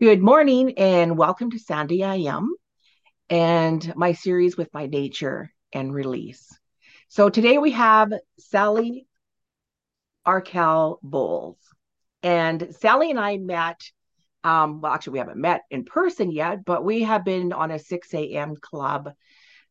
Good morning and welcome to Sandy I Am and my series with my nature and release. So today we have Sally Arkell Bowles. And Sally and I met, um, well, actually, we haven't met in person yet, but we have been on a 6 a.m. club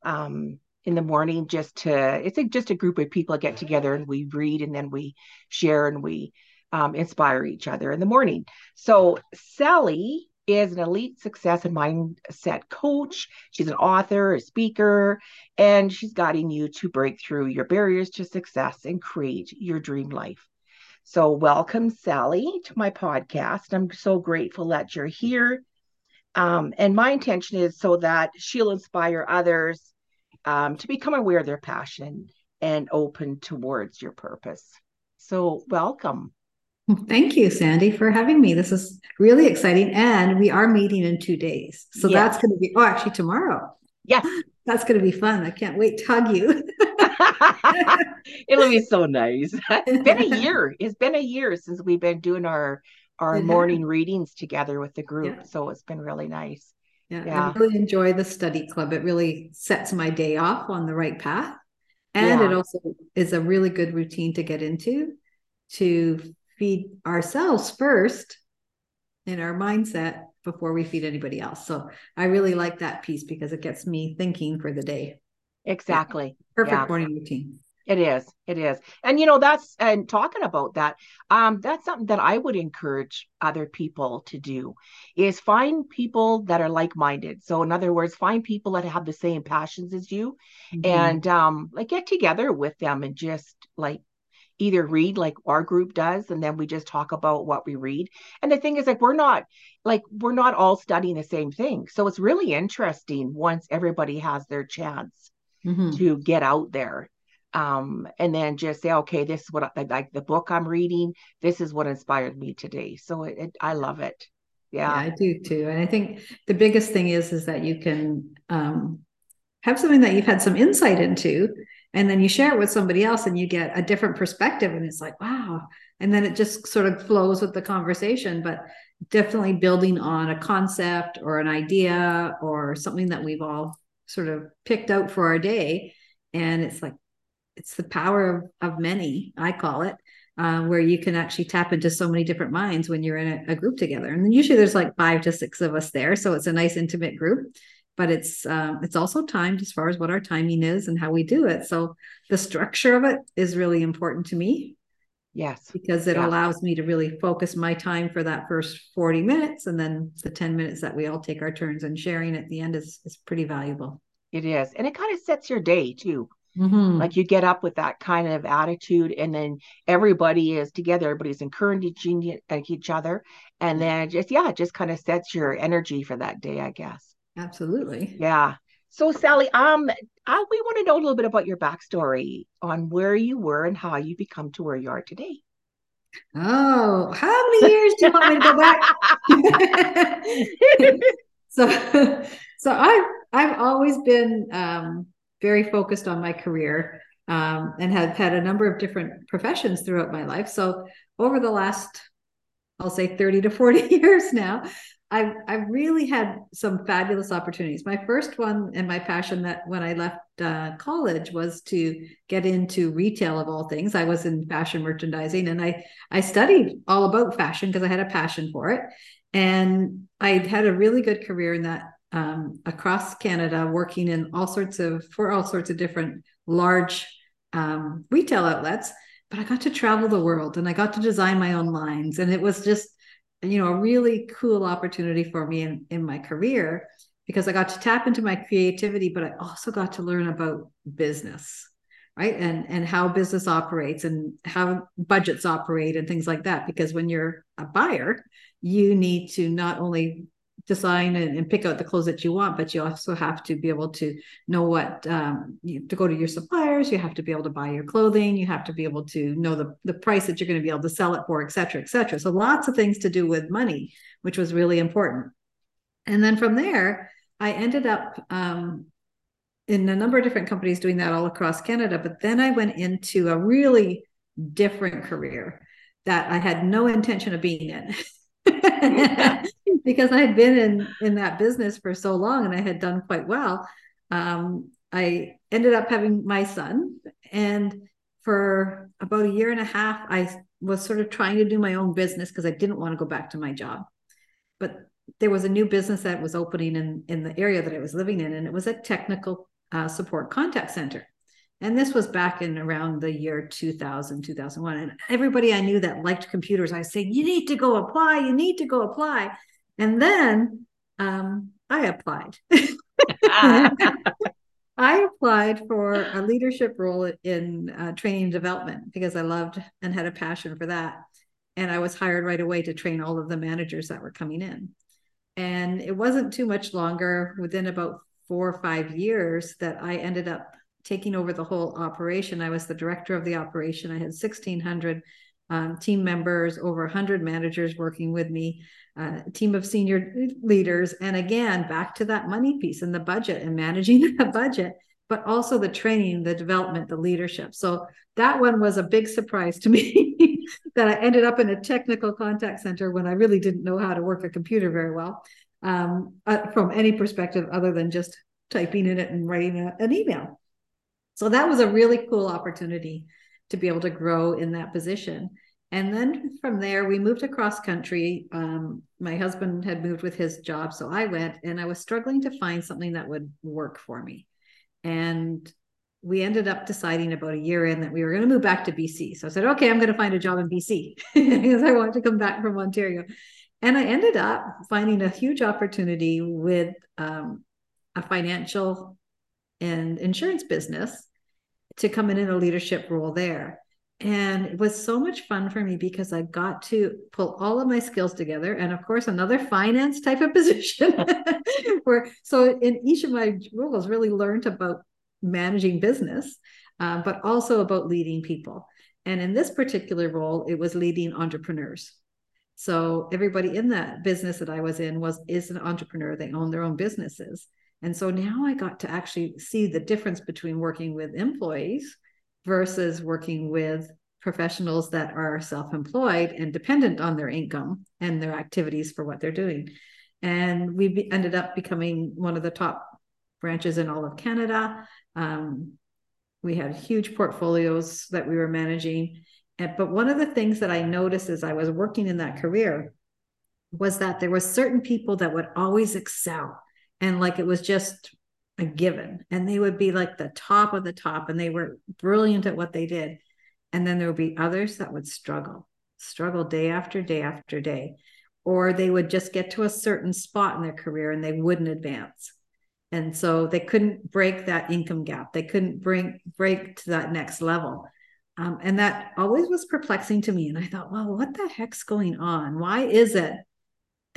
um, in the morning just to, it's a, just a group of people that get together and we read and then we share and we um, inspire each other in the morning. So Sally is an elite success and mindset coach. She's an author, a speaker, and she's guiding you to break through your barriers to success and create your dream life. So, welcome, Sally, to my podcast. I'm so grateful that you're here. Um, and my intention is so that she'll inspire others um, to become aware of their passion and open towards your purpose. So, welcome. Thank you, Sandy, for having me. This is really exciting. And we are meeting in two days. So yes. that's going to be, oh, actually, tomorrow. Yes. That's going to be fun. I can't wait to hug you. It'll be so nice. It's been a year. It's been a year since we've been doing our our morning readings together with the group. Yeah. So it's been really nice. Yeah, yeah, I really enjoy the study club. It really sets my day off on the right path. And yeah. it also is a really good routine to get into to feed ourselves first in our mindset before we feed anybody else. So I really like that piece because it gets me thinking for the day. Exactly. Perfect yeah. morning routine. It is. It is. And you know, that's and talking about that, um, that's something that I would encourage other people to do is find people that are like-minded. So in other words, find people that have the same passions as you mm-hmm. and um like get together with them and just like either read like our group does and then we just talk about what we read. And the thing is like we're not like we're not all studying the same thing. So it's really interesting once everybody has their chance mm-hmm. to get out there um and then just say okay this is what I, like the book i'm reading. This is what inspired me today. So it, it, i love it. Yeah. yeah i do too. And i think the biggest thing is is that you can um have something that you've had some insight into and then you share it with somebody else and you get a different perspective and it's like wow. And then it just sort of flows with the conversation but definitely building on a concept or an idea or something that we've all sort of picked out for our day. And it's like it's the power of, of many i call it uh, where you can actually tap into so many different minds when you're in a, a group together. And usually there's like five to six of us there so it's a nice intimate group but it's um, it's also timed as far as what our timing is and how we do it. So the structure of it is really important to me. Yes, because it yeah. allows me to really focus my time for that first forty minutes, and then the ten minutes that we all take our turns and sharing at the end is is pretty valuable. It is, and it kind of sets your day too. Mm-hmm. Like you get up with that kind of attitude, and then everybody is together. Everybody's encouraging each other, and then just yeah, it just kind of sets your energy for that day, I guess. Absolutely. Yeah. So Sally, um, I, we want to know a little bit about your backstory on where you were and how you become to where you are today. Oh, how many years do you want me to go back? so, so I've I've always been um, very focused on my career um, and have had a number of different professions throughout my life. So over the last, I'll say 30 to 40 years now, I I really had some fabulous opportunities. My first one and my passion that when I left uh, college was to get into retail of all things. I was in fashion merchandising and I I studied all about fashion because I had a passion for it. And I had a really good career in that um, across Canada, working in all sorts of for all sorts of different large um, retail outlets. But I got to travel the world and I got to design my own lines, and it was just you know a really cool opportunity for me in, in my career because i got to tap into my creativity but i also got to learn about business right? And and how business operates and how budgets operate and things like that. Because when you're a buyer you need to not only design and, and, pick out the clothes that you want, but you also have to be able to know what um, to go to your suppliers. You have to be able to buy your clothing. You have to be able to know the, the price that you're going to be able to sell it for, et cetera, et cetera. So lots of things to do with money, which was really important. And then from there, I ended up um, in a number of different companies doing that all across Canada. But then I went into a really different career that I had no intention of being in. because I had been in in that business for so long and I had done quite well. Um, I ended up having my son, and for about a year and a half, I was sort of trying to do my own business because I didn't want to go back to my job. But there was a new business that was opening in in the area that I was living in, and it was a technical uh, support contact center. And this was back in around the year 2000, 2001. And everybody I knew that liked computers, I was saying, you need to go apply, you need to go apply. And then um, I applied. I applied for a leadership role in uh, training and development because I loved and had a passion for that. And I was hired right away to train all of the managers that were coming in. And it wasn't too much longer, within about four or five years, that I ended up taking over the whole operation. I was the director of the operation. I had 1,600 um, team members, over 100 managers working with me, uh, team of senior leaders. And again, back to that money piece and the budget and managing the budget, but also the training, the development, the leadership. So that one was a big surprise to me that I ended up in a technical contact center when I really didn't know how to work a computer very well um, uh, from any perspective other than just typing in it and writing a, an email. So that was a really cool opportunity to be able to grow in that position. And then from there, we moved across country. Um, my husband had moved with his job. So I went and I was struggling to find something that would work for me. And we ended up deciding about a year in that we were going to move back to BC. So I said, okay, I'm going to find a job in BC because I wanted to come back from Ontario. And I ended up finding a huge opportunity with um, a financial and insurance business to come in in a leadership role there. And it was so much fun for me because I got to pull all of my skills together. And of course, another finance type of position where, so in each of my roles, really learned about managing business, uh, but also about leading people. And in this particular role, it was leading entrepreneurs. So everybody in that business that I was in was is an entrepreneur. They own their own businesses. And so now I got to actually see the difference between working with employees versus working with professionals that are self employed and dependent on their income and their activities for what they're doing. And we be, ended up becoming one of the top branches in all of Canada. Um, we had huge portfolios that we were managing. And, but one of the things that I noticed as I was working in that career was that there were certain people that would always excel and like it was just a given. And they would be like the top of the top and they were brilliant at what they did. And then there would be others that would struggle struggle day after day after day. Or they would just get to a certain spot in their career and they wouldn't advance. And so they couldn't break that income gap. They couldn't bring break to that next level. Um, and that always was perplexing to me. And i thought well what the heck's going on? Why is it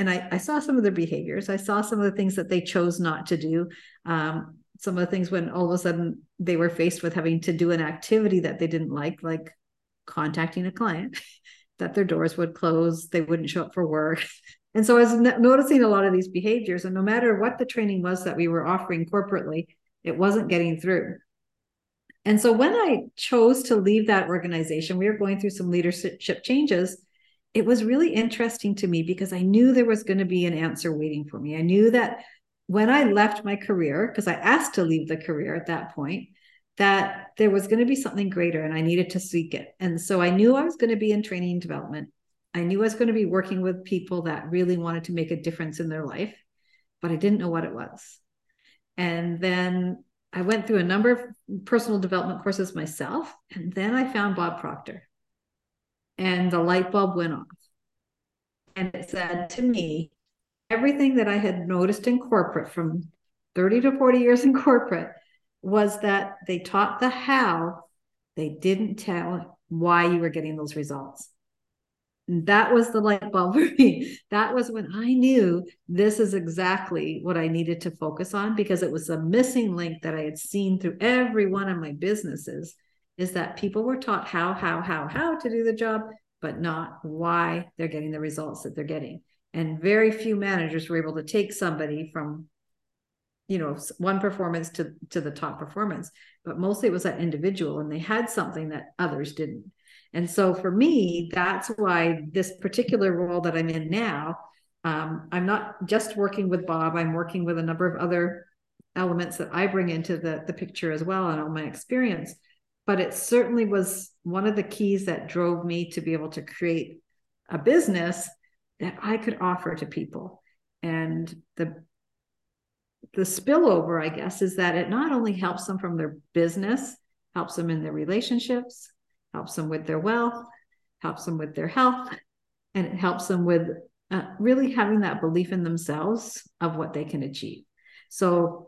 and I, I, saw some of their behaviors. I saw some of the things that they chose not to do. Um, some of the things when all of a sudden they were faced with having to do an activity that they didn't like, like contacting a client, that their doors would close, they wouldn't show up for work. And so I was noticing a lot of these behaviors. And no matter what the training was that we were offering corporately, it wasn't getting through. And so when I chose to leave that organization, we were going through some leadership changes it was really interesting to me because I knew there was going to be an answer waiting for me. I knew that when I left my career, because I asked to leave the career at that point, that there was going to be something greater and I needed to seek it. And so I knew I was going to be in training and development. I knew I was going to be working with people that really wanted to make a difference in their life, but I didn't know what it was. And then I went through a number of personal development courses myself. And then I found Bob Proctor and the light bulb went off. And it said to me, everything that I had noticed in corporate from 30 to 40 years in corporate was that they taught the how, they didn't tell why you were getting those results. And that was the light bulb for me. That was when I knew this is exactly what I needed to focus on because it was a missing link that I had seen through every one of my businesses is that people were taught how, how, how, how to do the job, but not why they're getting the results that they're getting. And very few managers were able to take somebody from, you know, one performance to, to the top performance, but mostly it was that individual and they had something that others didn't. And so for me, that's why this particular role that I'm in now, um, I'm not just working with Bob, I'm working with a number of other elements that I bring into the, the picture as well and all my experience. But it certainly was one of the keys that drove me to be able to create a business that I could offer to people. And the the spillover, I guess, is that it not only helps them from their business, helps them in their relationships, helps them with their wealth, helps them with their health, and it helps them with uh, really having that belief in themselves of what they can achieve. So,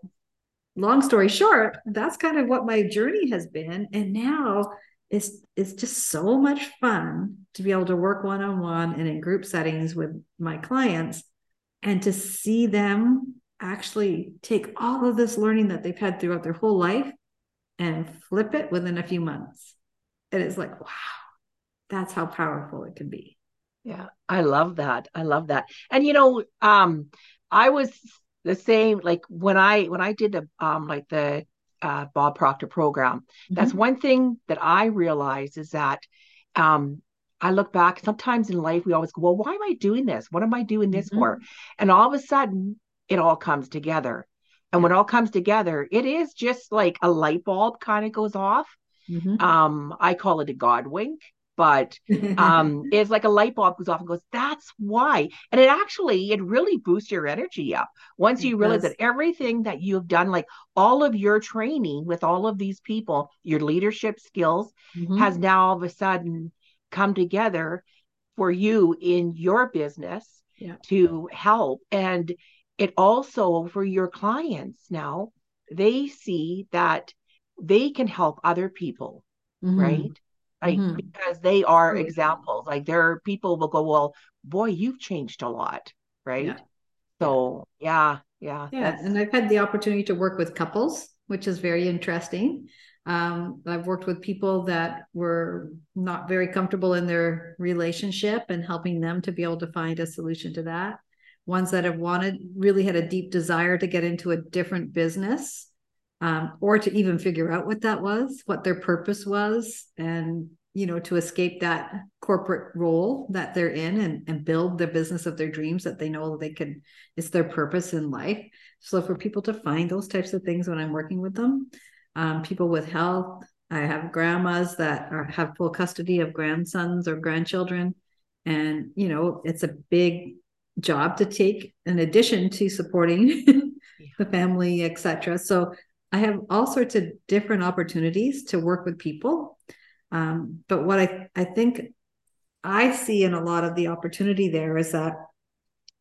long story short, that's kind of what my journey has been. And now it's, it's just so much fun to be able to work one on one and in group settings with my clients and to see them actually take all of this learning that they've had throughout their whole life and flip it within a few months. And it's like, wow, that's how powerful it can be. Yeah, I love that. I love that. And you know, um, I was the same like when I when I did the um like the uh, Bob Proctor program. Mm-hmm. That's one thing that I realized is that um I look back sometimes in life we always go, well, why am I doing this? What am I doing this mm-hmm. for? And all of a sudden it all comes together. And when it all comes together, it is just like a light bulb kind of goes off. Mm-hmm. Um, I call it a God wink, but um, it's like a light bulb goes off and goes, that's why. And it actually, it really boosts your energy up once you realize that everything that you've done, like all of your training with all of these people, your leadership skills mm-hmm. has now all of a sudden come together for you in your business yeah. to help. And it also for your clients now they see that they can help other people mm-hmm. right like mm-hmm. because they are examples like there are people will go well boy you've changed a lot right yeah. so yeah yeah yeah and i've had the opportunity to work with couples which is very interesting um, I've worked with people that were not very comfortable in their relationship and helping them to be able to find a solution to that ones that have wanted really had a deep desire to get into a different business um, or to even figure out what that was what their purpose was and you know to escape that corporate role that they're in and, and build the business of their dreams that they know they can it's their purpose in life. So for people to find those types of things when i'm working with them um, people with health i have grandmas that are, have full custody of grandsons or grandchildren. And you know it's a big job to take in addition to supporting the family etc so i have all sorts of different opportunities to work with people um, but what I, I think i see in a lot of the opportunity there is that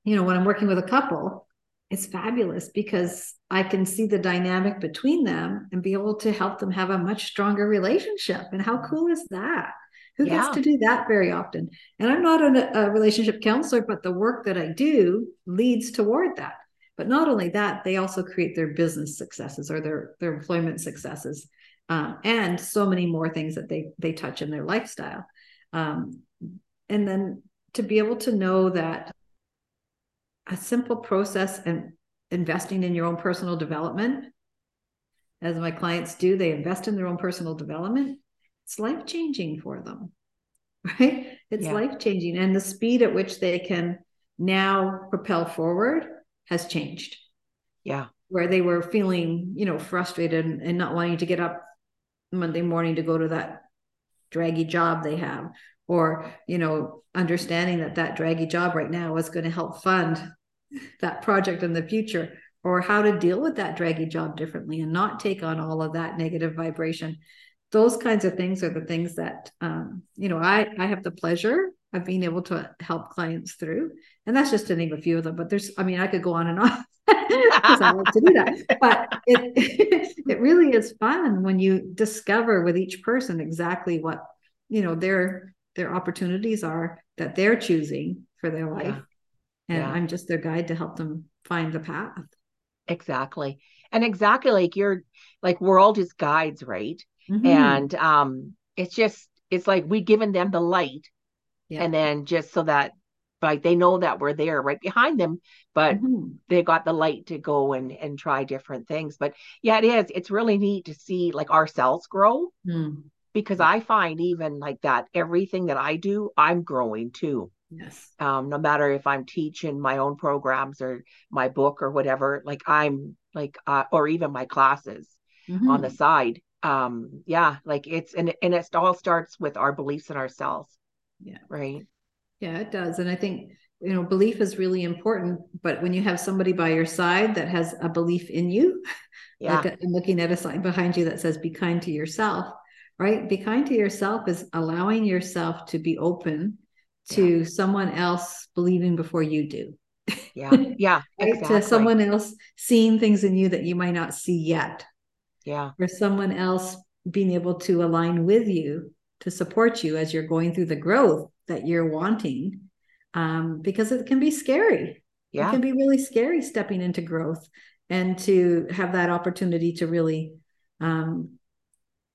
you know when i'm working with a couple it's fabulous because i can see the dynamic between them and be able to help them have a much stronger relationship and how cool is that who yeah. gets to do that very often? And I'm not a, a relationship counselor, but the work that I do leads toward that. But not only that, they also create their business successes or their their employment successes, um, and so many more things that they they touch in their lifestyle. Um, and then to be able to know that a simple process and investing in your own personal development, as my clients do, they invest in their own personal development it's life changing for them, right? It's yeah. life changing. And the speed at which they can now propel forward has changed. Yeah. Where they were feeling, you know, frustrated and, and not wanting to get up Monday morning to go to that draggy job they have, or, you know, understanding that that draggy job right now is going to help fund that project in the future or how to deal with that draggy job differently and not take on all of that negative vibration those kinds of things are the things that um, you know I I have the pleasure of being able to help clients through, and that's just to name a few of them. But there's I mean I could go on and on because I like to do that. But it it really is fun when you discover with each person exactly what you know their their opportunities are that they're choosing for their life, yeah. and yeah. I'm just their guide to help them find the path. Exactly, and exactly like you're like we're all just guides, right? Mm-hmm. And um, it's just it's like we given them the light, yeah. and then just so that like they know that we're there right behind them, but mm-hmm. they got the light to go and and try different things. But yeah, it is. It's really neat to see like our cells grow. Mm. because I find even like that, everything that I do, I'm growing too. Yes. Um, no matter if I'm teaching my own programs or my book or whatever, like I'm like, uh, or even my classes mm-hmm. on the side. Um, yeah, like it's and and it all starts with our beliefs in ourselves. Yeah. Right. Yeah, it does. And I think you know belief is really important but when you have somebody by your side that has a belief in you yeah. like i'm looking at a sign behind you that says be kind to yourself right be kind to yourself is allowing yourself to be open to yeah. someone else believing before you do yeah yeah right? exactly. to someone else seeing things in you that you might not see yet yeah or someone else being able to align with you to support you as you're going through the growth that you're wanting um, because it can be scary yeah. it can be really scary stepping into growth and to have that opportunity to really um,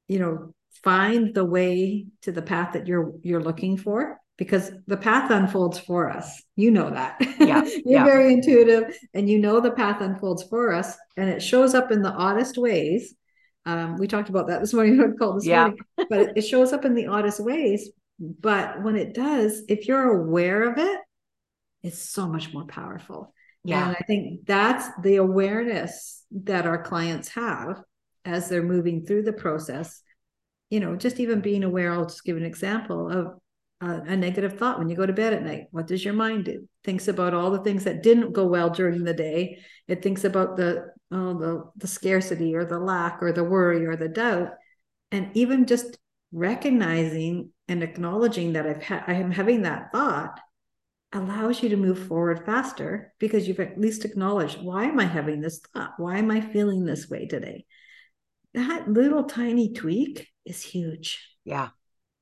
you know find the way to the path that you're you're looking for because the path unfolds for us you know that yeah you're yeah. very intuitive and you know the path unfolds for us and it shows up in the oddest ways um, we talked about that this morning on call this yeah. morning but it, shows up in the oddest ways but when it does if you're aware of it it's so much more powerful yeah. and i think that's the awareness that our clients have as they're moving through the process you know, just even being aware, I'll just give an example of a, a negative thought when you go to bed at night. What does your mind do? thinks about all the things that didn't go well during the day. It thinks about the oh, the the scarcity or the lack or the worry or the doubt. And even just recognizing and acknowledging that I've ha- I am having that thought allows you to move forward faster because you've at least acknowledged why am I having this thought? Why am I feeling this way today? That little tiny tweak is huge. Yeah.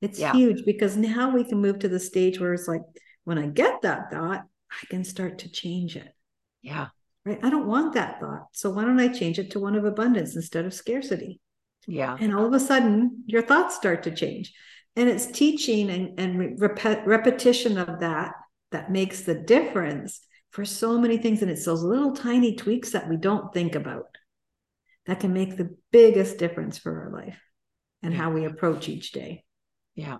It's yeah. huge because now we can move to the stage where it's like, when I get that thought, I can start to change it. Yeah. Right. I don't want that thought. So why don't I change it to one of abundance instead of scarcity? Yeah. And all of a sudden, your thoughts start to change. And it's teaching and, and rep- repetition of that that makes the difference for so many things. And it's those little tiny tweaks that we don't think about that can make the biggest difference for our life and how we approach each day. Yeah.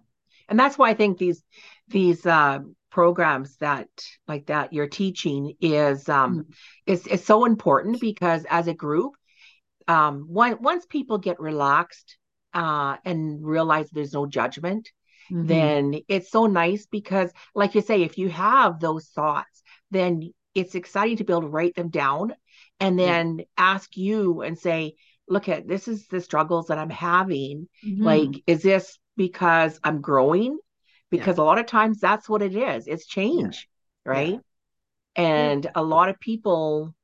And that's why I think these these uh, programs that like that you're teaching is um mm-hmm. is is so important because as a group, um one, once people get relaxed uh and realize there's no judgment, mm-hmm. then it's so nice because like you say, if you have those thoughts, then it's exciting to be able to write them down and then yeah. ask you and say, look at this is the struggles that I'm having. Mm-hmm. Like, is this because I'm growing? Because yeah. a lot of times that's what it is. It's change, yeah. right? And a lot of people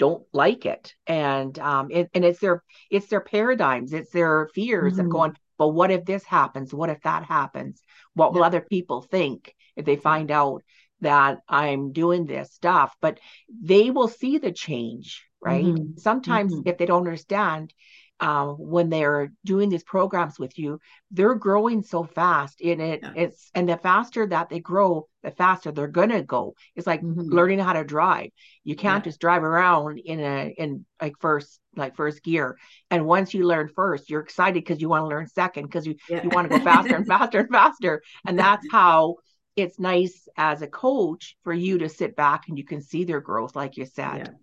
don't like it. And um it, and it's their it's their paradigms, it's their fears mm-hmm. of going, but what if this happens? What if that happens? What will other people think if they find out that I'm doing this stuff? But they will see the change right? Mm-hmm. Sometimes, mm-hmm. if they don't understand, um, when they're doing these programs with you, they're growing so fast in it. Yeah. It's and the faster that they grow, the faster they're gonna go. It's like mm-hmm. learning how to drive. You can't yeah. just drive around in a in like first like first gear. And once you learn first, you're excited because you want to learn second because you yeah. you want to go faster and faster and faster. And that's how it's nice as a coach for you to sit back and you can see their growth, like you said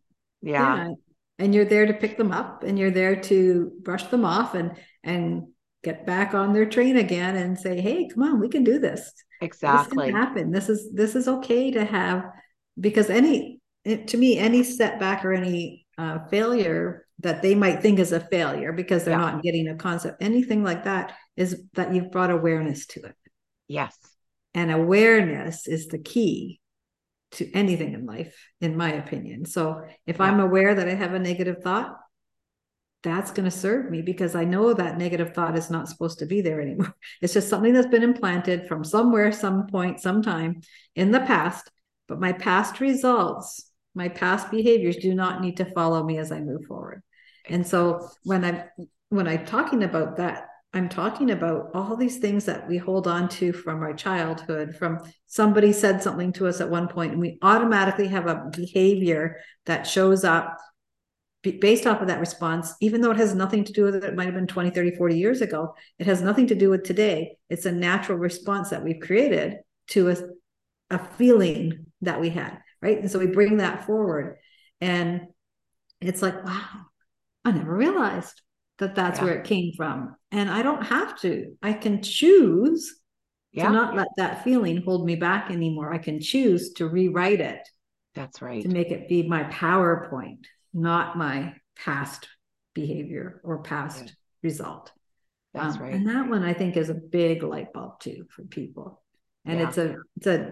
yeah. And you're there to pick them up and you're there to brush them off and and get back on their train again and say, hey, come on, we can do this. Exactly. This can happen. This is this is okay to have because any to me, any setback or any uh, failure that they might think is a failure because they're yeah. not getting a concept, anything like that is that you've brought awareness to it. Yes. And awareness is the key to anything in life, in my opinion. So if yeah. I'm aware that I have a negative thought, that's going to serve me because I know that negative thought is not supposed to be there anymore. It's just something that's been implanted from somewhere, some point, sometime in the past. But my past results, my past behaviors do not need to follow me as I move forward. And so when I'm when I'm talking about that I'm talking about all these things that we hold on to from our childhood, from somebody said something to us at one point, and we automatically have a behavior that shows up based off of that response, even though it has nothing to do with it, it might have been 20, 30, 40 years ago, it has nothing to do with today. It's a natural response that we've created to a, a feeling that we had, right? And so we bring that forward. And it's like, wow, I never realized that that's yeah. where it came from. And I don't have to, I can choose yeah. to not let that feeling hold me back anymore. I can choose to rewrite it. That's right. To make it be my PowerPoint not my past behavior or past yeah. result. That's um, right. And that one I think is a big light bulb too for people. And it's a it's a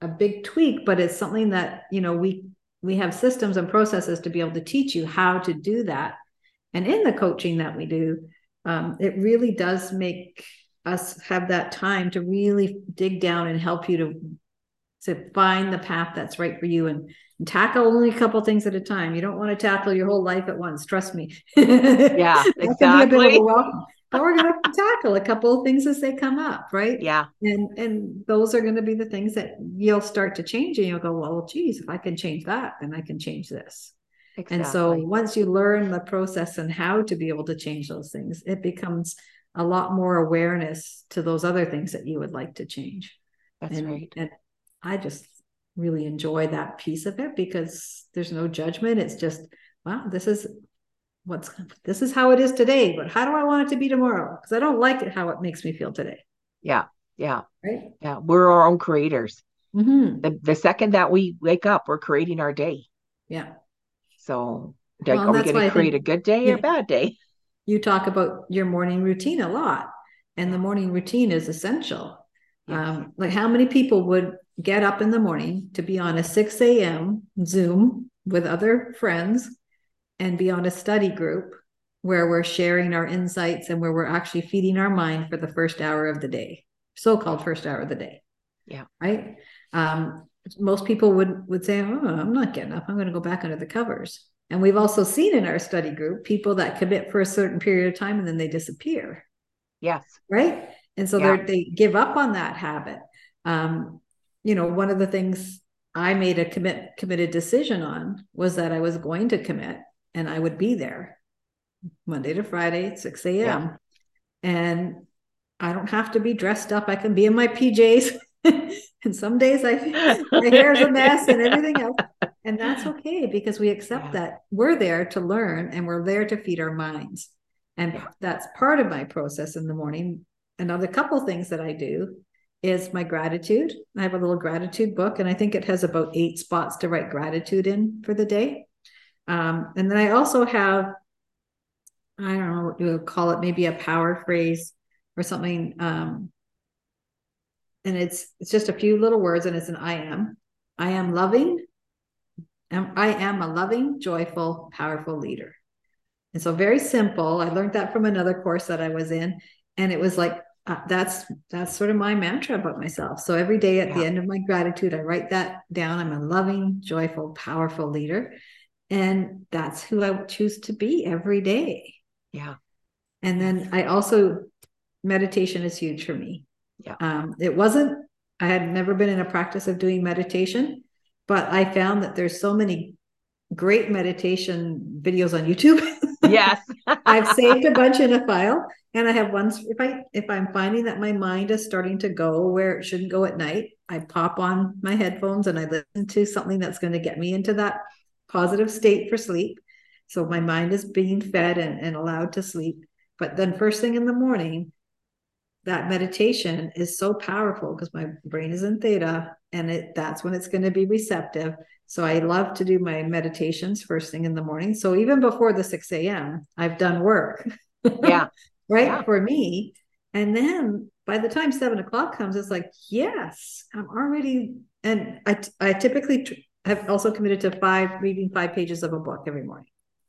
a big tweak, but it's something that you know we we have systems and processes to be able to teach you how to do that. And in the coaching that we do, um, it really does make us have that time to really dig down and help you to to find the path that's right for you and and tackle only a couple things at a time. You don't want to tackle your whole life at once. Trust me. Yeah, exactly. but we're going to tackle a couple of things as they come up, right? Yeah. And and those are going to be the things that you'll start to change, and you'll go, well, geez, if I can change that, then I can change this. Exactly. And so once you learn the process and how to be able to change those things, it becomes a lot more awareness to those other things that you would like to change. That's and, right. And I just really enjoy that piece of it because there's no judgment. It's just, wow, this is what's this is how it is today, but how do I want it to be tomorrow? Because I don't like it how it makes me feel today. Yeah. Yeah. Right. Yeah. We're our own creators. Mm-hmm. The, the second that we wake up, we're creating our day. Yeah. So well, are we going to create a good day or a bad day? You talk about your morning routine a lot, and the morning routine is essential. Um, like how many people would get up in the morning to be on a 6 a.m. Zoom with other friends and be on a study group where we're sharing our insights and where we're actually feeding our mind for the first hour of the day, so called first hour of the day. Yeah. Right. Um, most people would would say, "Oh, I'm not getting up. I'm going to go back under the covers." And we've also seen in our study group people that commit for a certain period of time and then they disappear. Yes. Right. And so yeah. they give up on that habit. Um, you know, one of the things I made a commit committed decision on was that I was going to commit and I would be there Monday to Friday, at 6 a.m. Yeah. And I don't have to be dressed up. I can be in my PJs. and some days I my hair's a mess and everything else. And that's okay because we accept yeah. that we're there to learn and we're there to feed our minds. And yeah. that's part of my process in the morning. Another couple things that I do is my gratitude. I have a little gratitude book, and I think it has about eight spots to write gratitude in for the day. Um, and then I also have, I don't know what you would call it, maybe a power phrase or something. Um, and it's it's just a few little words, and it's an I am. I am loving. I am a loving, joyful, powerful leader. And so very simple. I learned that from another course that I was in, and it was like uh, that's that's sort of my mantra about myself. So every day at yeah. the end of my gratitude, I write that down. I'm a loving, joyful, powerful leader, and that's who I choose to be every day. Yeah. And then I also meditation is huge for me. Yeah. Um, it wasn't. I had never been in a practice of doing meditation, but I found that there's so many great meditation videos on YouTube. Yes. I've saved a bunch in a file and I have ones if I if I'm finding that my mind is starting to go where it shouldn't go at night, I pop on my headphones and I listen to something that's going to get me into that positive state for sleep. So my mind is being fed and, and allowed to sleep. But then first thing in the morning, that meditation is so powerful because my brain is in theta and it that's when it's going to be receptive. So I love to do my meditations first thing in the morning. So even before the 6 a.m., I've done work. Yeah. right yeah. for me and then by the time seven o'clock comes it's like yes i'm already and i, I typically have also committed to five reading five pages of a book every morning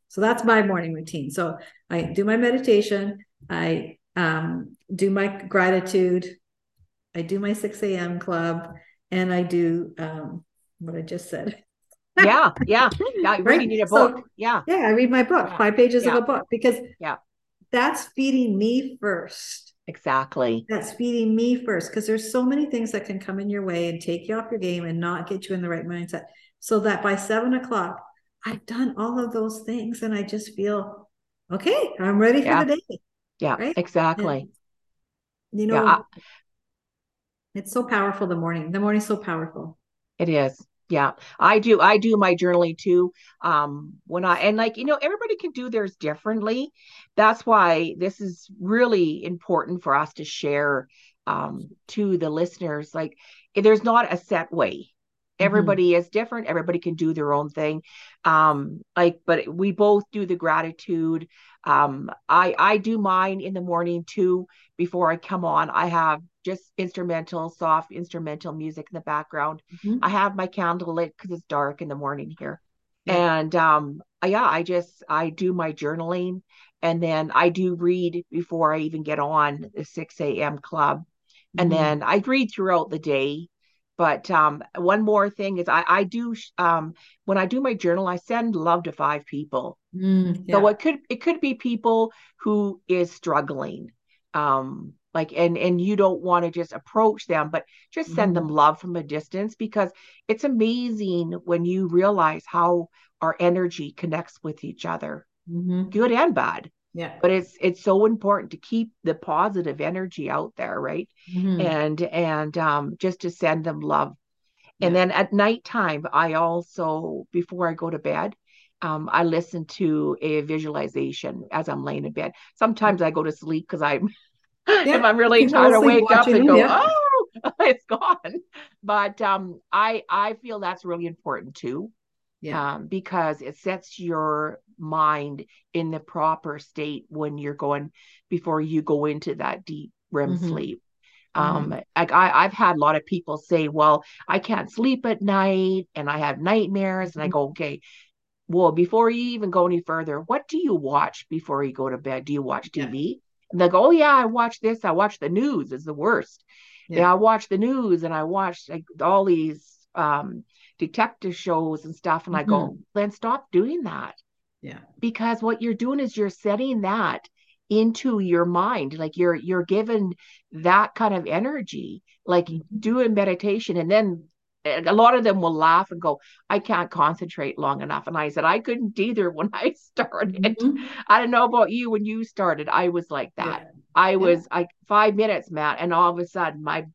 so that's my morning routine so i do my meditation i um, do my gratitude i do my 6 a.m club and i do um, what i just said yeah yeah yeah reading right? a book so, yeah yeah i read my book yeah. five pages yeah. of a book because yeah that's feeding me first. Exactly. That's feeding me first because there's so many things that can come in your way and take you off your game and not get you in the right mindset. So that by seven o'clock, I've done all of those things and I just feel okay, I'm ready Yeah. for the day. Yeah, Right? exactly. And, you Yeah, know, I- it's so powerful the morning. The morning's so powerful. It is. Yeah. I do I do my journaling too. Um when I and like you know everybody can do theirs differently. That's why this is really important for us to share um to the listeners like there's not a set way. Mhm. Everybody is different. Everybody can do their own thing. Um like but we both do the gratitude. Um I I do mine in the morning too before I come on. I have just instrumental, soft instrumental music in the background. Mhm. I have my candle lit because it's dark in the morning here. Yeah. And um yeah, I just I do my journaling and then I do read before I even get on the 6 a.m. club. And Mhm. then I read throughout the day. But um one more thing is I I do um when I do my journal, I send love to five people. Mm, So yeah. it could it could be people who is struggling. Um like and and you don't want to just approach them, but just send them Mhm. love from a distance because it's amazing when you realize how our energy connects with each other, Mhm. good and bad. Yeah. But it's it's so important to keep the positive energy out there, right? Mhm. And and um just to send them love. And Yeah. then at nighttime, I also, before I go to bed, um, I listen to a visualization as I'm laying in bed. Sometimes I go to sleep because I'm, if I'm really tired, I wake up and go, Yeah. oh, it's gone. But um, I I feel that's really important too, Yeah. um, because it sets your mind in the proper state when you're going before you go into that deep REM Mhm. sleep. Mhm. Um, like I, I've had a lot of people say, well, I can't sleep at night and I have nightmares. And I Mhm. go, okay, well, before you even go any further, what do you watch before you go to bed? Do you watch Yeah. TV? And they go, oh yeah, I watch this. I watch the news. Is the worst. Yeah, Yeah. I watch the news and I watch like all these um detective shows and stuff. And I Mhm. go, then stop doing that Yeah. because what you're doing is you're setting that into your mind like you're you're given that kind of energy like Mhm. doing meditation and then a lot of them will laugh and go i can't concentrate long enough and i said i couldn't either when i started Mhm. i don't know about you when you started i was like that Yeah. i Yeah. was like five minutes matt and all of a sudden my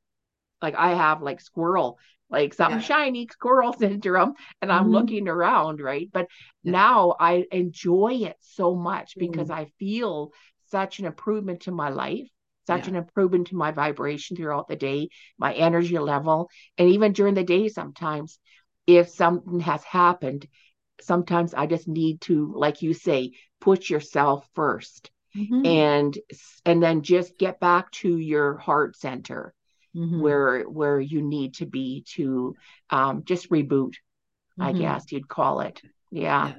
like I have like squirrel, like something Yeah. shiny squirrel syndrome, and I'm Mhm. looking around, right? But Yeah. now I enjoy it so much because Mm. I feel such an improvement to my life, such Yeah. an improvement to my vibration throughout the day, my energy level, and even during the day sometimes if something has happened, sometimes I just need to, like you say, put yourself first Mhm. and and then just get back to your heart center Mhm. where where you need to be to um, just reboot, I Mhm. guess you'd call it. Yeah, Yeah.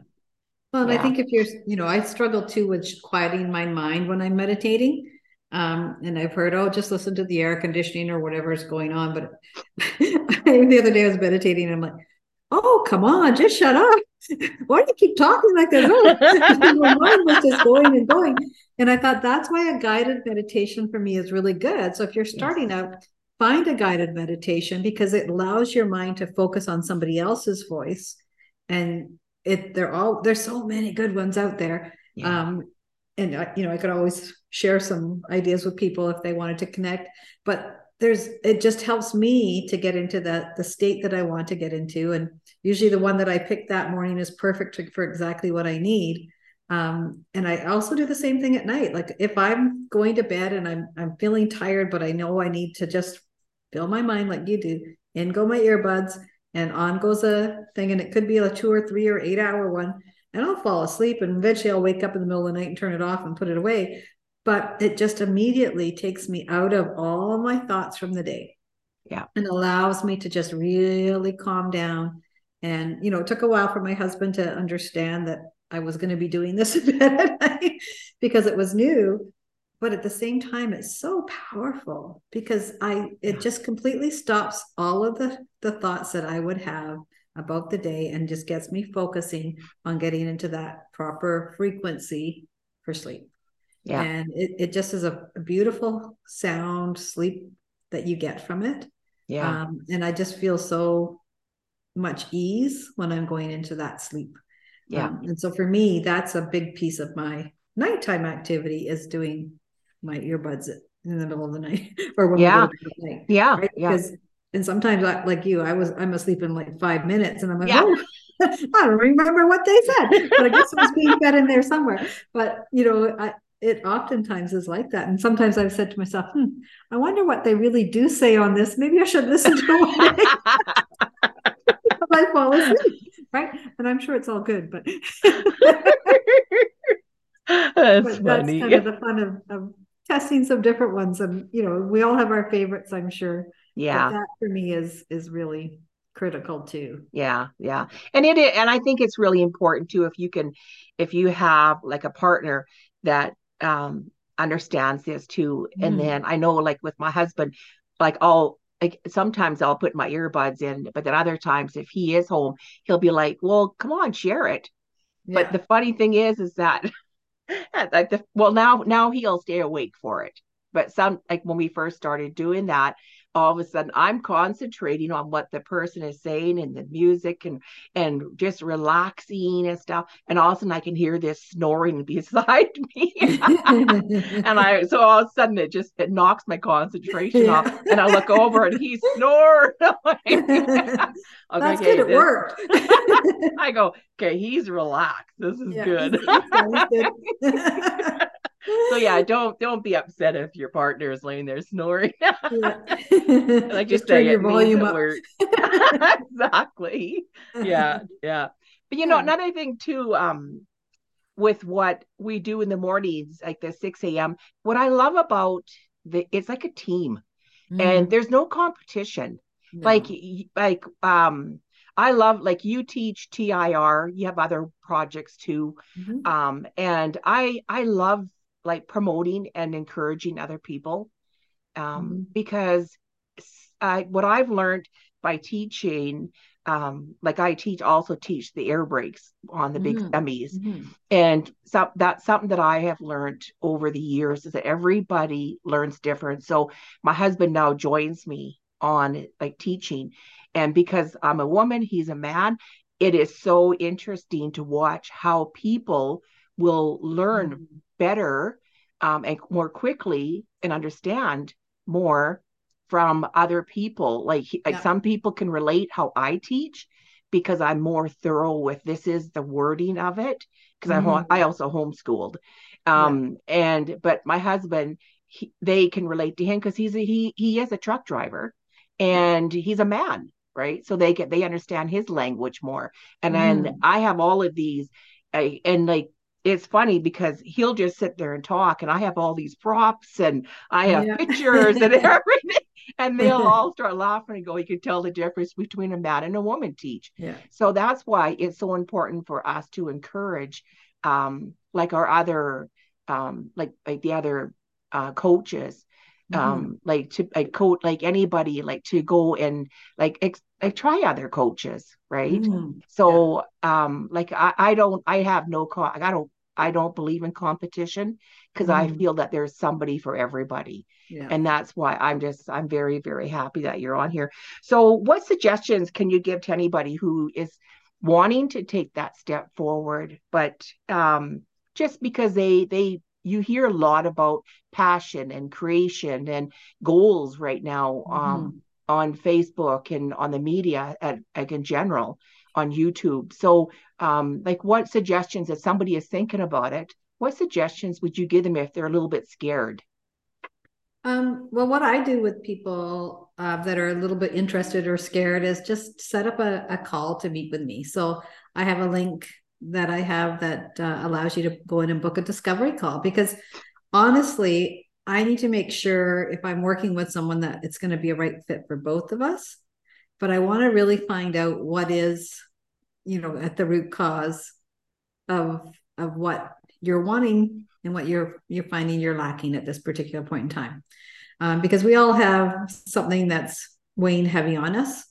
Well, and I think if you're, you know, I struggle too with quieting my mind when I'm meditating. Um, and I've heard, oh, just listen to the air conditioning or whatever is going on. But the other day I was meditating and I'm like, oh, come on, just shut up. Why do you keep talking like this? Oh, my mind was just going and going. And I thought that's why a guided meditation for me is really good. So if you're starting yes, out, find a guided meditation because it allows your mind to focus on somebody else's voice. And it they're all there's so many good ones out there. yeah, Um, and I- you know, I could always share some ideas with people if they wanted to connect, but there's it just helps me to get into that the state that I want to get into. And usually the one that I picked that morning is perfect for exactly what I need. Um, and I also do the same thing at night. Like if I'm going to bed and I'm I'm feeling tired, but I know I need to just fill my mind like you do, in go my earbuds, and on goes a thing, and it could be a two or three or eight hour one, and I'll fall asleep, and eventually I'll wake up in the middle of the night and turn it off and put it away. But it just immediately takes me out of all my thoughts from the day yeah, and allows me to just really calm down. And, you know, it took a while for my husband to understand that I was going to be doing this at night because it was new. But at the same time, it's so powerful because I it just completely stops all of the the thoughts that I would have about the day and just gets me focusing on getting into that proper frequency for sleep. yeah, And it, it just is a, a beautiful sound sleep that you get from it. yeah, Um, and I just feel so much ease when I'm going into that sleep. Yeah. Um, and so for me, that's a big piece of my nighttime activity is doing my earbuds in the middle of the night or when yeah. night. Yeah. Right? Yeah. Because and sometimes like you, I was I'm asleep in like five minutes and I'm like, yeah. oh, I don't remember what they said, but I guess it was being fed in there somewhere. But you know, I, it oftentimes is like that. And sometimes I've said to myself, hmm, I wonder what they really do say on this. Maybe I should listen to it. I fall asleep. Right. And I'm sure it's all good, but that's but funny. That's kind of the fun of, of testing some different ones. And you know, we all have our favorites, I'm sure. Yeah. But that for me is is really critical too. Yeah, yeah. And it and I think it's really important too if you can if you have like a partner that um understands this too. Mm. And then I know like with my husband, like I'll like sometimes I'll put my earbuds in, but then other times if he is home, he'll be like, Well, come on, share it. Yeah. But the funny thing is, is that like the well now now he'll stay awake for it. But some like when we first started doing that, all of a sudden I'm concentrating on what the person is saying and the music and and just relaxing and stuff. And all of a sudden I can hear this snoring beside me. and I so all of a sudden it just it knocks my concentration yeah. off. And I look over and he's snoring. That's okay, good. It worked. I go, okay, he's relaxed. This is yeah, good. He's, he's good so yeah, don't don't be upset if your partner is laying there snoring. like just turn your volume up. exactly. Yeah, yeah. But you know, yeah. another thing too, um, with what we do in the mornings, like the 6 a.m., what I love about the it's like a team mm. and there's no competition. No. Like like um I love like you teach TIR, you have other projects too. Mm-hmm. Um, and I I love like promoting and encouraging other people um, mm-hmm. because I, what I've learned by teaching, um, like I teach also teach the air brakes on the big mm-hmm. semis, mm-hmm. and so that's something that I have learned over the years is that everybody learns different. So my husband now joins me on like teaching, and because I'm a woman, he's a man. It is so interesting to watch how people will learn mm-hmm better um, and more quickly and understand more from other people. Like, like yeah. some people can relate how I teach because I'm more thorough with this is the wording of it because mm-hmm. I I also homeschooled. Um, yeah. and but my husband he, they can relate to him because he's a, he he is a truck driver and he's a man right so they get they understand his language more and mm. then i have all of these I, and like it's funny because he'll just sit there and talk and I have all these props and I have yeah. pictures and everything and they'll all start laughing and go you can tell the difference between a man and a woman teach yeah so that's why it's so important for us to encourage um like our other um like like the other uh coaches um mm-hmm. like to like coach like anybody like to go and like ex- like try other coaches right mm-hmm. so yeah. um like I, I don't i have no co- i don't i don't believe in competition because mm-hmm. i feel that there's somebody for everybody yeah. and that's why i'm just i'm very very happy that you're on here so what suggestions can you give to anybody who is wanting to take that step forward but um just because they they you hear a lot about passion and creation and goals right now um, mm-hmm. on Facebook and on the media at, like in general on YouTube. So, um, like, what suggestions if somebody is thinking about it? What suggestions would you give them if they're a little bit scared? Um, well, what I do with people uh, that are a little bit interested or scared is just set up a, a call to meet with me. So I have a link that I have that uh, allows you to go in and book a discovery call because honestly, I need to make sure if I'm working with someone that it's going to be a right fit for both of us. But I want to really find out what is, you know, at the root cause of of what you're wanting and what you're you're finding you're lacking at this particular point in time. Um, because we all have something that's weighing heavy on us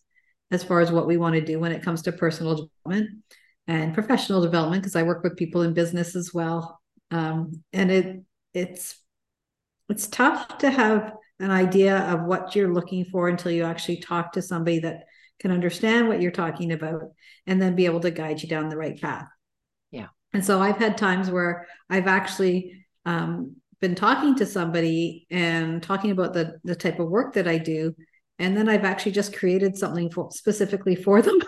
as far as what we want to do when it comes to personal development and professional development because I work with people in business as well. Um, and it it's it's tough to have an idea of what you're looking for until you actually talk to somebody that can understand what you're talking about and then be able to guide you down the right path. Yeah. And so I've had times where I've actually um, been talking to somebody and talking about the the type of work that I do, and then I've actually just created something for specifically for them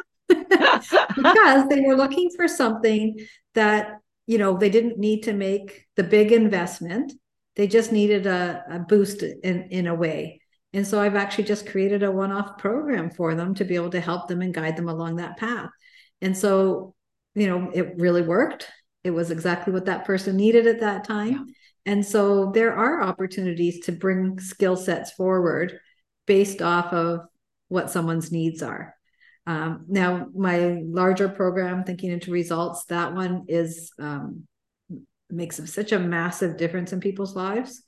because they were looking for something that you know they didn't need to make the big investment. They just needed a, a boost in in a way. And so i've actually just created a one-off program for them to be able to help them and guide them along that path. And so you know it really worked. It was exactly what that person needed at that time. Yeah. and so there are opportunities to bring skill sets forward based off of what someone's needs are um, now, my larger program, Thinking into Results, that one is um, makes such a massive difference in people's lives,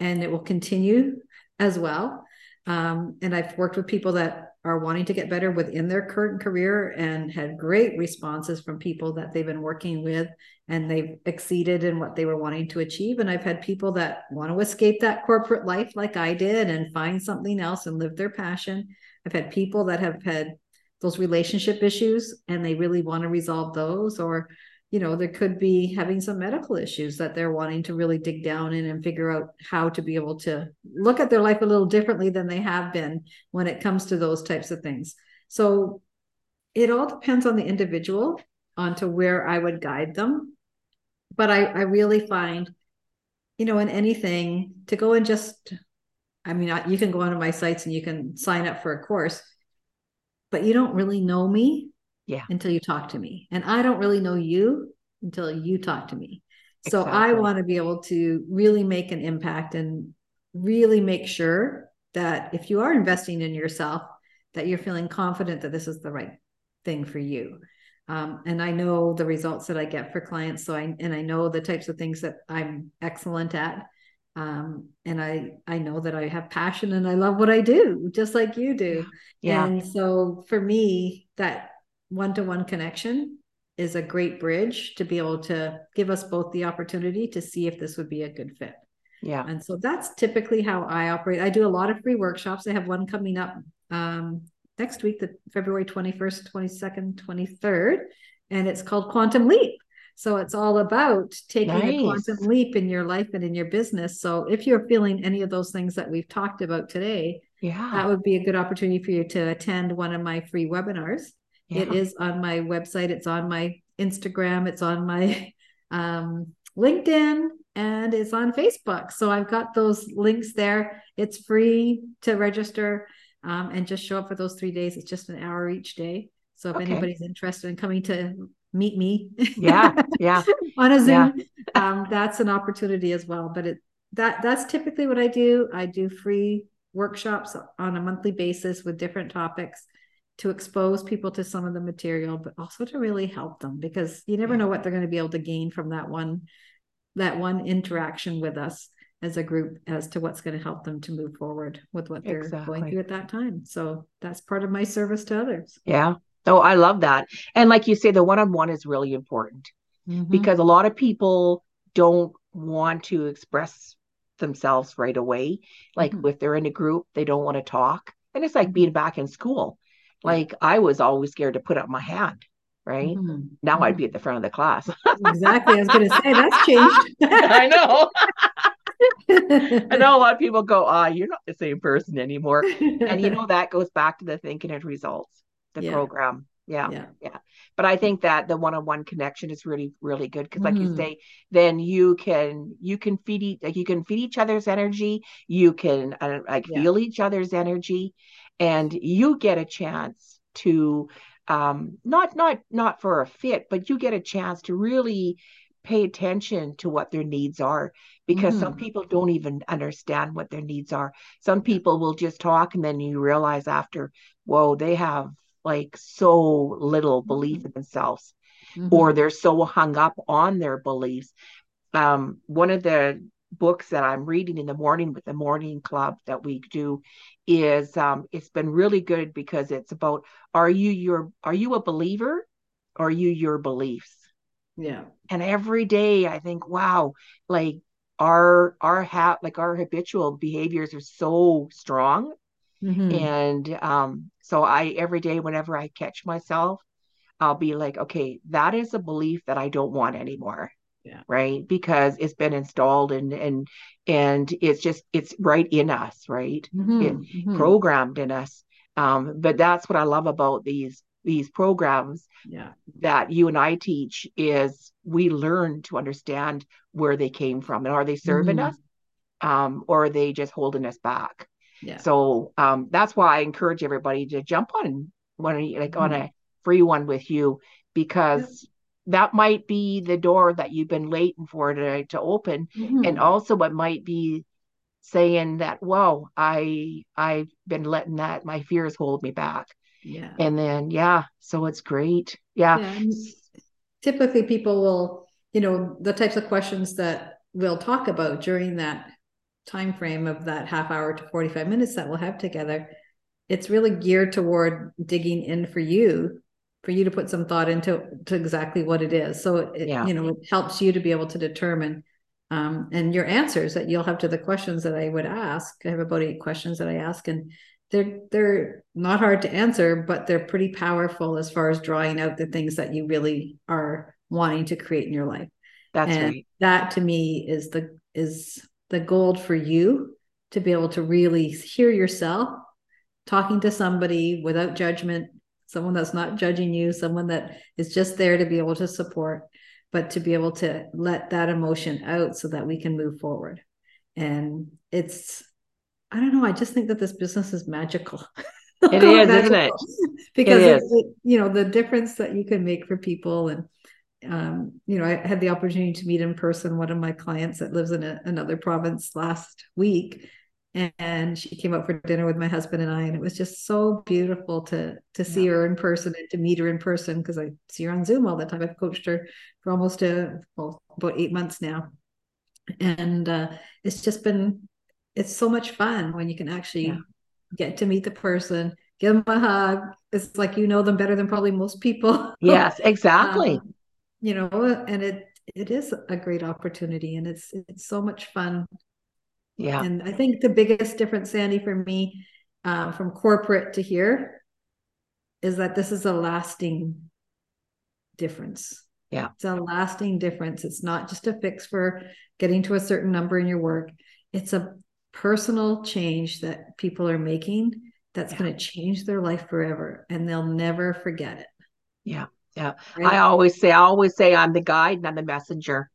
and it will continue as well. Um, and I've worked with people that are wanting to get better within their current career and had great responses from people that they've been working with and they've exceeded in what they were wanting to achieve. And I've had people that want to escape that corporate life like I did and find something else and live their passion. I've had people that have had those relationship issues and they really want to resolve those or you know there could be having some medical issues that they're wanting to really dig down in and figure out how to be able to look at their life a little differently than they have been when it comes to those types of things. So it all depends on the individual onto where i would guide them. But i i really find you know in anything to go and just i mean you can go onto my sites and you can sign up for a course but you don't really know me yeah. until you talk to me. And i don't really know you until you talk to me. So exactly. i want to be able to really make an impact and really make sure that if you are investing in yourself that you're feeling confident that this is the right thing for you. Um, and i know the results that i get for clients so i and i know the types of things that i'm excellent at um, and I I know that I have passion and I love what I do, just like you do. Yeah. And so for me, that one to one connection is a great bridge to be able to give us both the opportunity to see if this would be a good fit. Yeah. And so that's typically how I operate. I do a lot of free workshops. I have one coming up um, next week, the February 21st, 22nd, 23rd, and it's called Quantum Leap. So it's all about taking nice. a quantum leap in your life and in your business. So if you're feeling any of those things that we've talked about today, yeah, that would be a good opportunity for you to attend one of my free webinars. Yeah. It is on my website, it's on my Instagram, it's on my um, LinkedIn, and it's on Facebook. So I've got those links there. It's free to register um, and just show up for those three days. It's just an hour each day. So if okay. anybody's interested in coming to meet me. Yeah yeah. On a zoom. Yeah. um, that's an opportunity as well but it that that's typically what i do. I do free workshops on a monthly basis with different topics to expose people to some of the material but also to really help them because you never yeah. know what they're going to be able to gain from that one that one interaction with us as a group as to what's going to help them to move forward with what they're exactly. going through at that time. So that's part of my service to others. Yeah Oh, I love that. And like you say, the one on one is really important mm-hmm. because a lot of people don't want to express themselves right away. Like mm-hmm. if they're in a group, they don't want to talk. And it's like being mm-hmm. back in school. Like I was always scared to put up my hand. Right mm-hmm. now, I'd be mm-hmm. at the front of the class. exactly. I was going to say that's changed. I know. I know a lot of people go, ah, you're not the same person anymore. And you know, that goes back to the Thinking into Results the yeah. program. Yeah, yeah, yeah. But I think that the one-on-one connection is really, really good because, like mm. you mm-hmm. say, then you can you can feed each like you can feed each other's energy. You can uh, like yeah. feel each other's energy, and you get a chance to um not not not for a fit, but you get a chance to really pay attention to what their needs are because mm. some mm-hmm. people don't even understand what their needs are. Some people will just talk and then you realize after, whoa, they have like so little belief in themselves mm-hmm. or they're so hung up on their beliefs. Um, one of the books that i'm reading in the morning with the morning club that we do is um, it's been really good because it's about are you your are you a believer or are you your beliefs? Yeah. And every day i think wow like our our hat like our habitual behaviors are so strong Mm-hmm. And um, so I every day, whenever I catch myself, I'll be like, okay, that is a belief that I don't want anymore. Yeah. Right. Because it's been installed and and and it's just it's right in us, right? Mhm, It mhm. programmed in us. Um, but that's what I love about these these programs yeah. that you and I teach is we learn to understand where they came from and are they serving Mhm. us um, or are they just holding us back? Yeah. So um, that's why I encourage everybody to jump on one like on Mhm. a free one with you because that might be the door that you've been waiting for to to open, and Mhm. also it might be saying that, "Whoa, I I've been letting that my fears hold me back," Yeah. and then yeah, so it's great. Yeah, Yeah. Typically, people will, you know, the types of questions that we'll talk about during that time frame of that half hour to 45 minutes that we'll have together. It's really geared toward digging in for you, for you to put some thought into to exactly what it is. So it, Yeah. you know, it helps you to be able to determine um, and your answers that you'll have to the questions that I would ask. I have about eight questions that I ask, and they're they're not hard to answer, but they're pretty powerful as far as drawing out the things that you really are wanting to create in your life. that's and right. that to me is the is the gold for you to be able to really hear yourself talking to somebody without judgment, someone that's not judging you, someone that is just there to be able to support, but to be able to let that emotion out so that we can move forward. And it's, I don't know, I just think that this business is magical. It is, isn't it? Because it- is. it- you know, the difference that you can make for people and um, you know, I had the opportunity to meet in person one of my clients that lives in a, another province last week, and, she came out for dinner with my husband and I, and it was just so beautiful to to see Yeah. her in person and to meet her in person because I see her on Zoom all the time. I've coached her for almost a well about eight months now, and uh, it's just been it's so much fun when you can actually Yeah. get to meet the person, give them a hug. It's like you know them better than probably most people. Yes, exactly. Um, you know, and it it is a great opportunity and it's it's so much fun. yeah, And I think the biggest difference, Sandy, for me, uh, from corporate to here, is that this is a lasting difference. Yeah. It's a lasting difference. It's not just a fix for getting to a certain number in your work. It's a personal change that people are making that's Yeah. going to change their life forever and they'll never forget it. yeah, yeah. right? I always say, I always say I'm the guide and I'm the messenger.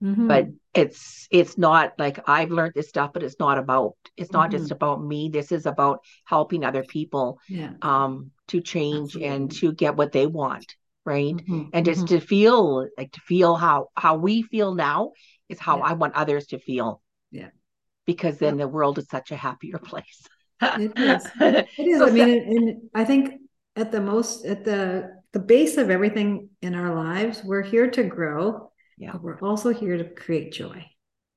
Mhm. but it's it's not like I've learned this stuff, but it's not about it's not Mm-hmm. just about me. This is about helping other people yeah. um to change and to get what they want, right? Mhm, And just mhm. to feel like to feel how how we feel now is how Yeah. I want others to feel. Yeah. Because then Yep. the world is such a happier place. It is. It is. So I mean, and I think at the most, at the the base of everything in our lives, we're here to grow, Yeah. but we're also here to create joy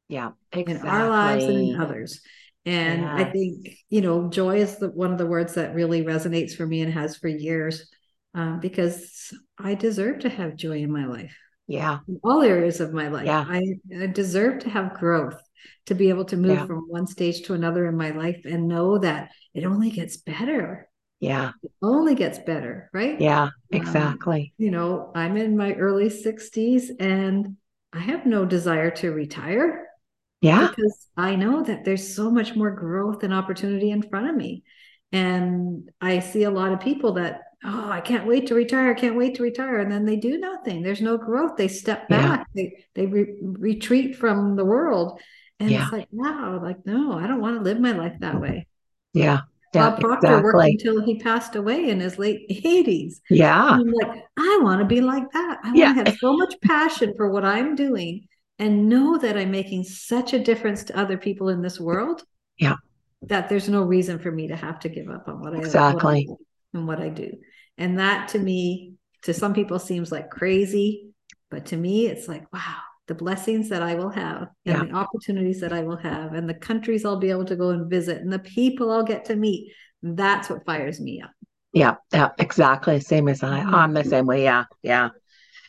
yeah, in our lives and in others. And I think you know, joy is the one of the words that really resonates for me and has for years, um, because I deserve to have joy in my life. Yeah, in all areas of my life. Yeah. I, I deserve to have growth, to be able to move Yeah. from one stage to another in my life and know that it only gets better. Yeah, It only gets better, right? yeah, Um, exactly. You know, I'm in my early 60s and I have no desire to retire Yeah, because I know that there's so much more growth and opportunity in front of me. And I see a lot of people that, oh, I can't wait to retire, I can't wait to retire. And then they do nothing. There's no growth. They step Yeah. back, they, they re- retreat from the world. And Yeah. it's like, wow, like, no, I don't want to live my life that way. yeah, yeah, Bob Proctor worked until he passed away in his late 80s. Yeah, I'm like, I want to be like that. I want Yeah. to have so much passion for what I'm doing and know that I'm making such a difference to other people in this world. Yeah. That there's no reason for me to have to give up on what I Exactly. what I, and what I do. And that to me, to some people seems like crazy, but to me, it's like, wow, the blessings that I will have and Yeah. the opportunities that I will have and the countries I'll be able to go and visit and the people I'll get to meet. That's what fires me up. Yeah, yeah, exactly. Same as I. Mhm. I'm the same way. Yeah, yeah.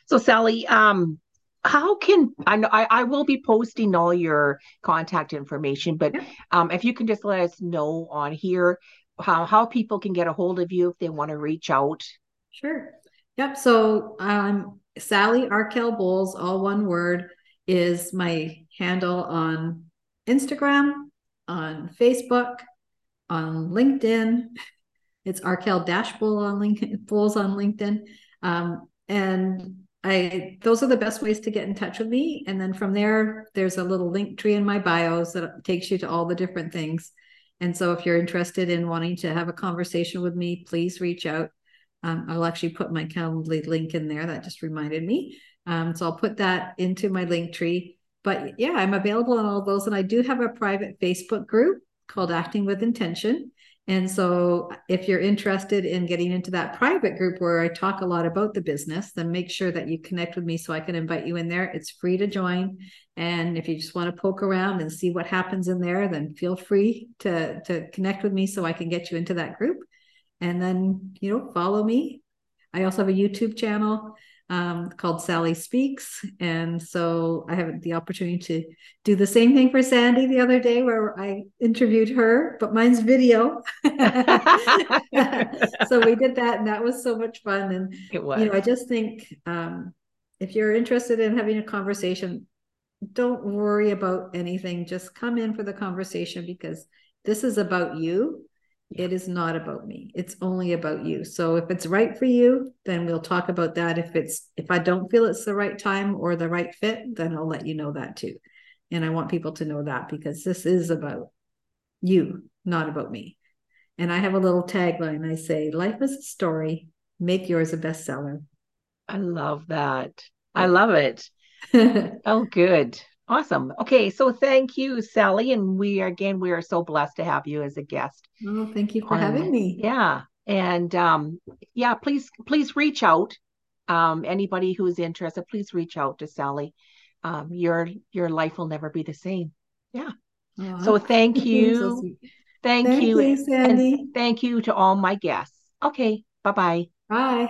So Sally, um, how can I know I, I will be posting all your contact information, but Yeah. um, if you can just let us know on here how how people can get a hold of you if they want to reach out. Sure. Yep. So um, Sally Arkell Bowles, all one word, is my handle on Instagram, on Facebook, on LinkedIn. It's Arkell Dash Bowl on LinkedIn, Bowles on LinkedIn. Um, and I those are the best ways to get in touch with me. And then from there, there's a little Linktree in my bios that takes you to all the different things. And so if you're interested in wanting to have a conversation with me, please reach out. Um, I'll actually put my Calendly link in there. That just reminded me. Um, so I'll put that into my Linktree. But yeah, I'm available on all those. And I do have a private Facebook group called Acting with Intention. And so, if you're interested in getting into that private group where I talk a lot about the business, then make sure that you connect with me so I can invite you in there. It's free to join. And if you just want to poke around and see what happens in there, then feel free to, to connect with me so I can get you into that group. And then, you know, follow me. I also have a YouTube channel um, called Sally Speaks. And so I have the opportunity to do the same thing for Sandy the other day where I interviewed her, but mine's video. so we did that and that was so much fun. And it was. you know, I just think um, if you're interested in having a conversation, don't worry about anything. Just come in for the conversation because this is about you it is not about me. It's only about you. So if it's right for you, then we'll talk about that. If it's if I don't feel it's the right time or the right fit, then I'll let you know that too. And I want people to know that because this is about you, not about me. And I have a little tagline. I say, life is a story. Make yours a bestseller. I love that. I love it. oh, good. Awesome. Okay, so thank you, Sally, and we are, again we are so blessed to have you as a guest. Oh, thank you for having me. Yeah, and um, yeah, please please reach out. Um, anybody who is interested, please reach out to Sally. Um, your your life will never be the same. Yeah. Oh, so thank you. so thank, thank, you, you Sandy. thank you to all my guests. Okay. Bye-bye. Bye.